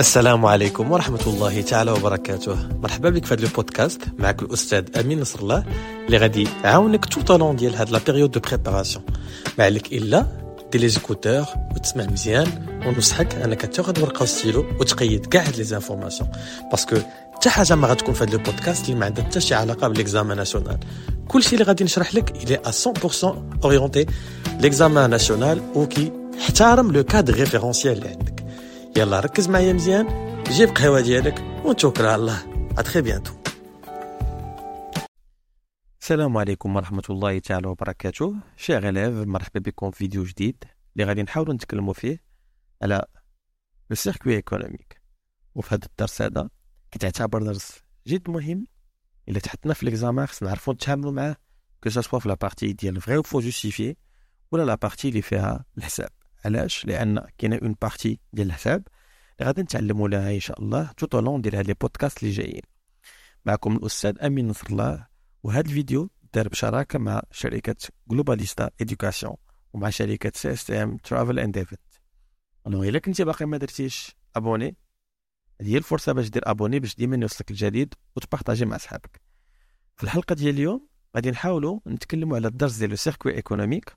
السلام عليكم ورحمة الله تعالى وبركاته. مرحبا بك في هذا البودكاست معك الأستاذ أمين نصر الله اللي غادي يعاونك tout au long ديال هاد la période de préparation ما عليك إلا دير les écouteurs وتسمع مزيان ونصحك أنك تاخذ ورقه وستيلو وتقيد كاع هاد les informations parce que حتى حاجة ما غتكون في هاد البودكاست اللي ما عندها حتى شي علاقة بال examen national كلشي اللي غادي نشرح لك il est 100% orienté l'examen national وكي احترم le cadre référentiel اللي عندك يلا ركز معايا مزيان. جيب قهوة ديالك ونتوكل على الله. à très bientôt السلام عليكم ورحمة الله تعالى وبركاته. chers élèves مرحبا بكم في فيديو جديد اللي غادي نحاولوا نتكلموا فيه على le circuit économique وفي هذا الدرس هذا كتعتبر درس جد مهم. إلا تحطنا في l'examen خصنا نعرفوا نتعاملوا معاه que ce soit في la partie ديال vrai faux justifié ولا la partie اللي فيها الحساب. علاش؟ لأن كاينة une partie ديال الحساب اللي غادي نتعلموا لها إن شاء الله tout ديال هاد les podcasts اللي جايين. معكم الأستاذ أمين نصر الله وهذا الفيديو دار بشراكة مع شركة جلوباليستا اديوكاسيون ومع شركة سي إس إم ترافل اند ايفنت alors إلا كنتي باقي ما درتيش abonné هذه هي الفرصة باش دير abonné باش ديما يوصلك الجديد وتبارطاجي مع صحابك في الحلقة ديال اليوم غادي نحاولوا نتكلموا على الدرس ديال le circuit économique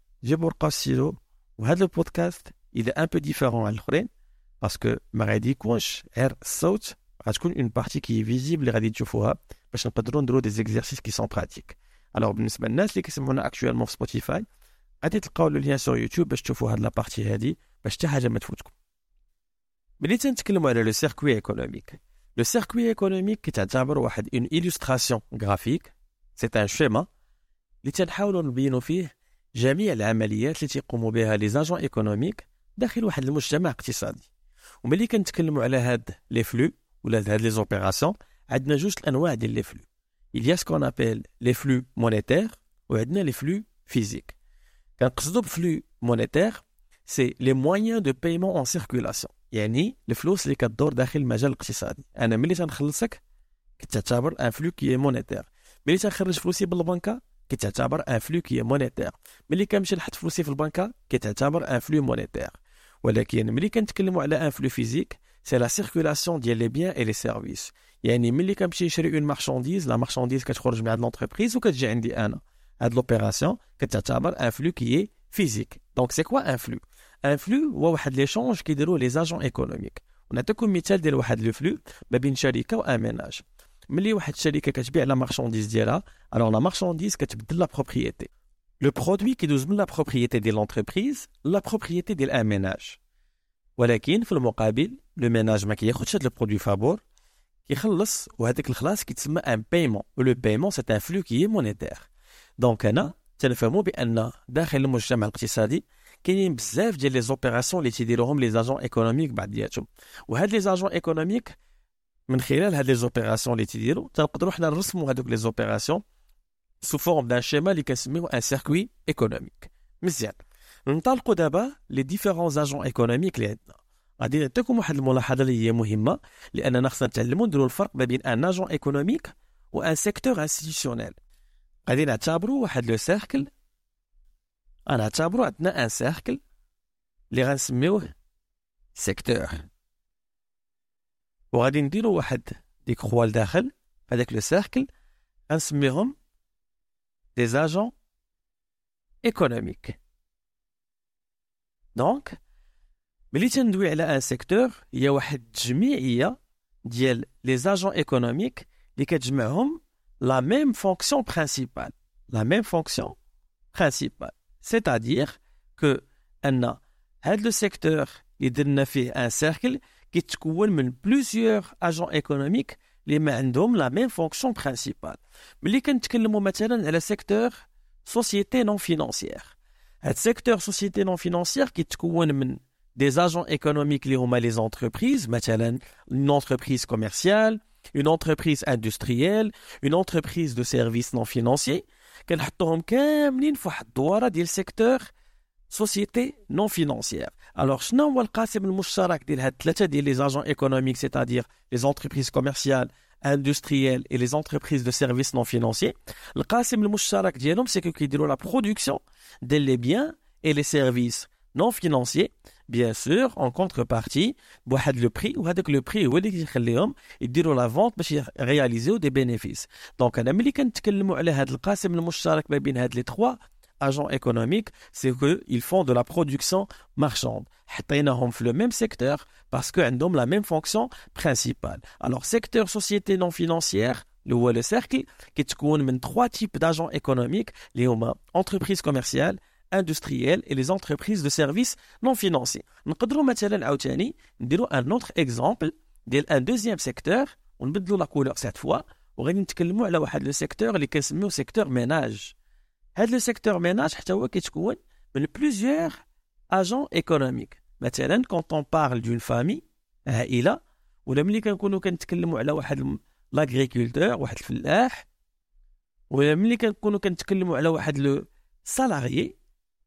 جيبوا ورقه ستيلو وهذا البودكاست اذا ان بو ديفيرون على الاخرين باسكو ما غادي يكونش غير الصوت غتكون اون بارتي كي فيزيبل اللي غادي تشوفوها باش نقدروا نديروا دي زيكزارسيس كي سون براتيك الوغ بالنسبه للناس اللي كيسمونا اكطوالمون في سبوتيفاي غادي تلقاو لو لين سور يوتيوب باش تشوفوا هاد لا بارتي هادي باش حتى حاجه ما تفوتكم ملي تنتكلموا على لو سيركوي ايكونوميك لو سيركوي ايكونوميك كتعتبر واحد اون ايلوستراسيون غرافيك سي ان شيما اللي تنحاولوا نبينوا فيه جميع العمليات اللي تيقوموا بها les agents économiques داخل واحد المجتمع اقتصادي. وملي كنتكلموا على هاد les flux ولا هاد les opérations عندنا جوج الأنواع ديال les flux. Il y a ce qu'on appelle les flux monétaires وعندنا les flux physiques كنقصدوا ب flux monétaires c'est les moyens de paiement en circulation يعني الفلوس اللي كدور داخل المجال الاقتصادي. أنا ملي تنخلصك كتعتبر un flux qui est monétaire ملي تنخرج فلوسي بالبنكة كتعتبر un flux qui est monétaire. ملي كنمشي نحط فلوسي في البنكة كتعتبر un flux monétaire. ولكن ملي كنتكلموا على un flux physique c'est la circulation ديال les biens et les services يعني ملي كنمشي نشري une marchandise la marchandise كتخرج من هاد l'entreprise وكتجي عندي أنا. هاد l'opération كتعتبر un flux qui est physique. donc c'est quoi un flux un flux هو واحد l'échange كيديروا les agents économiques ونعطيكم مثال ديال واحد le flux ما بين شركة و un ménage ملي واحد الشركة كتبيع la marchandise ديالها alors la marchandise كتبدل la propriété le produit كيدوز من la propriété ديال l'entreprise la propriété ديال un ménage ولكن في المقابل le ménage ما كياخدش هاد le produit فابور كيخلص وهذاك الخلاص كيتسمى un paiement le paiement c'est un flux qui est monétaire donc أنا تنفهموا بأن داخل المجتمع الاقتصادي كاينين بزاف ديال les opérations اللي تيديروهم les agents économiques بعضياتهم وهاد les agents économiques من خلال هاد les opérations اللي تيديروا تنقدروا حنا نرسموا هادوك les opérations sous forme d'un schéma اللي كنسميوه un circuit économique مزيان. ننطلقوا دابا les différents agents économiques اللي عندنا. غادي نعطيكم واحد الملاحظة اللي هي مهمة لأننا خصنا نتعلموا نديروا الفرق ما بين un agent économique و un secteur institutionnel غادي نعتبروا واحد le cercle غنعتبروا عندنا un cercle اللي غنسميوه secteur وغادي نديرو واحد des croix لداخل هذاك le cercle غنسميهم des agents économiques donc ملي تندوي على un secteur هي واحد التجميعيه ديال les agents économiques اللي كتجمعهم لا ميم فونكسيون برينسيبال لا ميم فونكسيون برينسيبال سيتادير كو أن هاد لو سيكتور اللي درنا فيه ان سيركل كيتكون من بلوزيور اجون ايكونوميك اللي ما عندهم لا ميم فونكسيون برينسيبال ملي كنتكلموا مثلا على سيكتور سوسيتي نون فينانسيير هاد سيكتور سوسيتي نون فينانسيير كيتكون من des agents économiques qui ont les entreprises, une entreprise commerciale, une entreprise industrielle, une entreprise de services non financiers, كنحطوهم كاملين في واحد الدواره ديال سيكتور سوسيتي نون فينانسيير الوغ شنو هو القاسم المشترك ديال هاد الثلاثه ديال لي زاجون ايكونوميك سيتادير لي زونتربريز كوميرسيال industrielles et les entreprises de services non financiers القاسم المشترك ديالهم سي كو كيديروا لا برودكسيون ديال لي بيان et les services non financiers bien sûr en contrepartie بواحد لو بري وهذاك لو بري هو اللي كيخليهم يديروا لا فونت باش يرياليزيو دي بينيفيس دونك انا ملي كنتكلموا على هذا القاسم المشترك ما بين هاد لي تخوا agents économiques, c'est qu'ils font de la production marchande. حطيناهم في le même secteur parce qu'ils ont la même fonction principale. Alors, secteur société non financière, le هو le cercle qui تكون من trois types d'agents économiques les هما entreprises commerciales industrielles et les entreprises de services non financiers. نقدروا مثلا عاوتاني نديروا un autre exemple ديال un deuxième secteur ونبدلوا la couleur cette fois وغادي نتكلموا على واحد le secteur اللي كنسميوه secteur ménage. هذا le secteur ménage حتى هو كيتكون من plusieurs agents économiques مثلا quand on parle d'une famille عائله ولا ملي كنكونوا كنتكلموا على واحد l'agriculteur واحد الفلاح ولا ملي كنكونوا كنتكلموا على واحد le salarié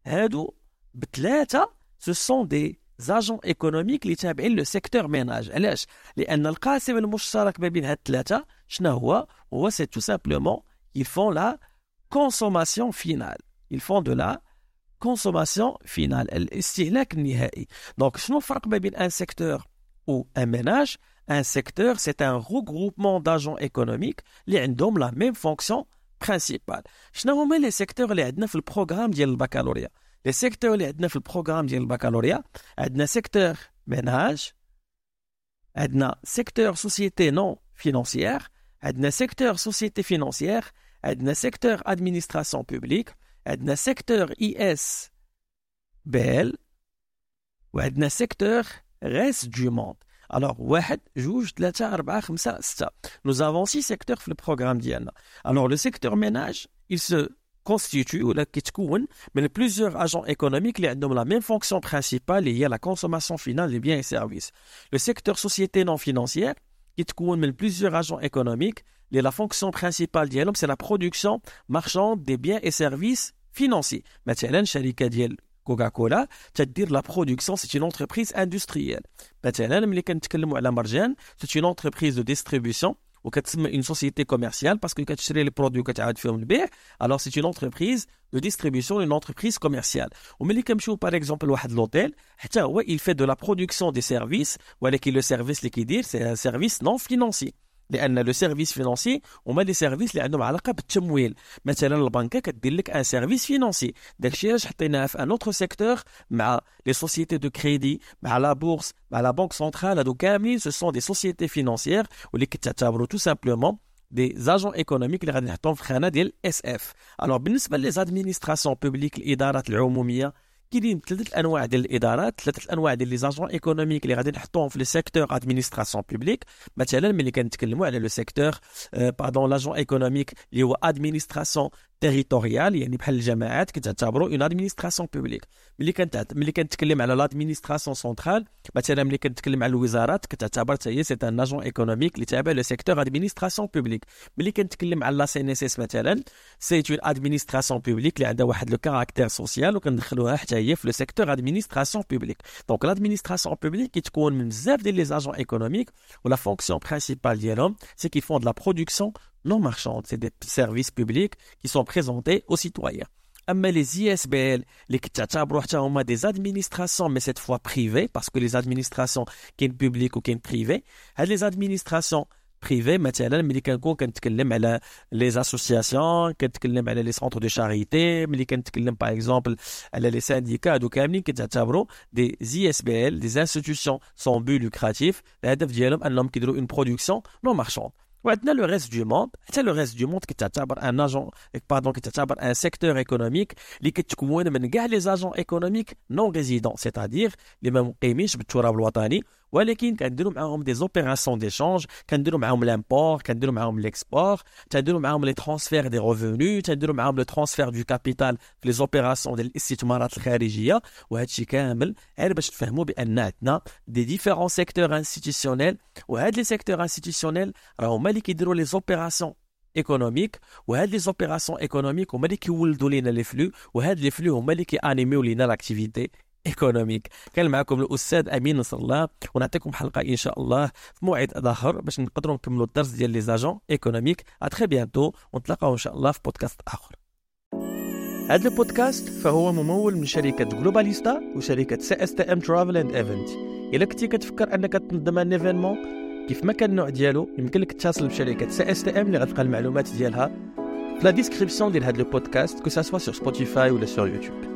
هادو بثلاثه ce sont des agents économiques اللي تابعين le secteur ménage. علاش؟ لأن القاسم المشترك ما بين هاد الثلاثه شنو هو؟ هو c'est tout simplement ils font la consommation finale. Ils font de la consommation finale, Donc, j'obtiens un secteur ou un ménage. Un secteur, c'est un regroupement d'agents économiques qui ont la même fonction principale. Je ne les secteurs qui ont le programme du baccalauréat. Les secteurs qui ont le programme du baccalauréat, un secteur ménage, un secteur société non financière, un secteur société financière, عندنا secteur administration publique عندنا secteur ISBL وعندنا secteur reste du monde alors واحد جوج ثلاثة أربعة خمسة ستة nous avons six secteurs في البروغرام ديالنا alors le secteur ménage il se constitue ولا كيتكون من plusieurs agents économiques اللي عندهم la même fonction principale اللي هي la consommation finale des biens et services le secteur société non financière كيتكون من plusieurs agents économiques la fonction principale ديالهم c'est la production marchande des biens et services financiers مثلا شركه ديال كوكاكولا تدير لا برودكسيون سي اون انتربريز اندستريال مثلا ملي كنتكلموا على مرجان سي اون انتربريز دو ديستريبيسيون وكتسمى اون سوسيتي كوميرسيال باسكو كتشري لي برودوي وكتعاود فيهم البيع الوغ سي اون انتربريز دو ديستريبيسيون اون انتربريز كوميرسيال وملي كنمشيو باغ اكزومبل لواحد لوتيل حتى هو il fait de la production des services ولكن لو سيرفيس اللي كيدير سي ان سيرفيس نون فينانسي لأن le service financier هما les services اللي عندهم علاقة بالتمويل. مثلا البنكة كدير لك un service financier داكشي علاش حطيناها في un autre secteur مع les sociétés de crédit مع la bourse مع la banque centrale هادو كاملين ce sont des sociétés financières واللي كتعتبروا tout simplement des agents économiques اللي غادي نحطهم في الخانه ديال SF alors بالنسبة les administrations publiques الادارات العمومية كاينين ثلاثة انواع ديال الإدارات ثلاثة انواع ديال les agents économiques اللي غادي نحطوهم في les secteurs administrations publiques مثلا ملي كنتكلموا على le secteur pardon l'agent économique اللي هو administration territoriale يعني بحال الجماعات كتعتبروا une administration publique ملي كنت ملي كنتكلم على l'administration centrale مثلا ملي كنتكلم على الوزارات كتعتبر حتى هي c'est un agent économique اللي تابع le secteur administration publique ملي كنتكلم على la CNSS مثلا c'est une administration publique اللي عندها واحد le caractère social وكندخلوها حتى هي في le secteur administration publique دونك لادمينستراسيون بوبليك كيتكون من بزاف ديال لي اجون ايكونوميك ولا فونكسيون برينسيبال ديالهم سي كي فون دو لا برودكسيون non marchandes. C'est des services publics qui sont présentés aux citoyens. Mais les ISBL, les des administrations, mais cette fois privées, parce que les administrations qui sont publiques ou qui sont privées, les administrations privées, مثلا ملي كنكون كنتكلم على les associations كنتكلم على les centres de charité ملي كنتكلم par exemple على les syndicats هادو كاملين كتعتبروا des ISBL des institutions sans but lucratif الهدف ديالهم انهم كيديروا une production non marchande وعندنا لو ريست دو موند حتى لو ريست دو موند كتعتبر ان اجون باردون كتعتبر ان سيكتور ايكونوميك اللي كتكون من كاع لي زاجون ايكونوميك نون ريزيدون سيتادير اللي ما مقيمينش بالتراب الوطني ولكن كنديروا معاهم دي زوبيراسيون ديشانج كنديروا معاهم لامبور كنديروا معاهم ليكسبور تنديروا معاهم لي ترانسفير دي ريفوني تنديروا معاهم لو ترانسفير دو كابيتال في لي زوبيراسيون ديال الاستثمارات الخارجيه وهذا الشيء كامل غير باش تفهموا بان عندنا دي ديفيرون سيكتور انستيتيسيونيل وهاد لي سيكتور انستيتيسيونيل راهما هما اللي كيديروا لي زوبيراسيون ايكونوميك وهاد لي زوبيراسيون ايكونوميك هما اللي كيولدوا لينا لي فلو وهاد لي فلو هما اللي كيانيميو لينا لاكتيفيتي إيكونوميك. كان معكم الأستاذ أمين نصر الله ونعطيكم حلقة إن شاء الله في موعد اخر باش نقدروا نكملوا الدرس ديال les agents économiques. à très bientôt ونتلاقاو إن شاء الله في بودكاست آخر. هذا البودكاست فهو ممول من شركة Globalista وشركة CSTM Travel and Event إلا كنتي كتفكر أنك تنظم un événement كيف ما كان النوع ديالو يمكن لك تتصل بشركة CSTM اللي غتلقى المعلومات ديالها في la description ديال هذا البودكاست que ce soit sur Spotify ولا sur YouTube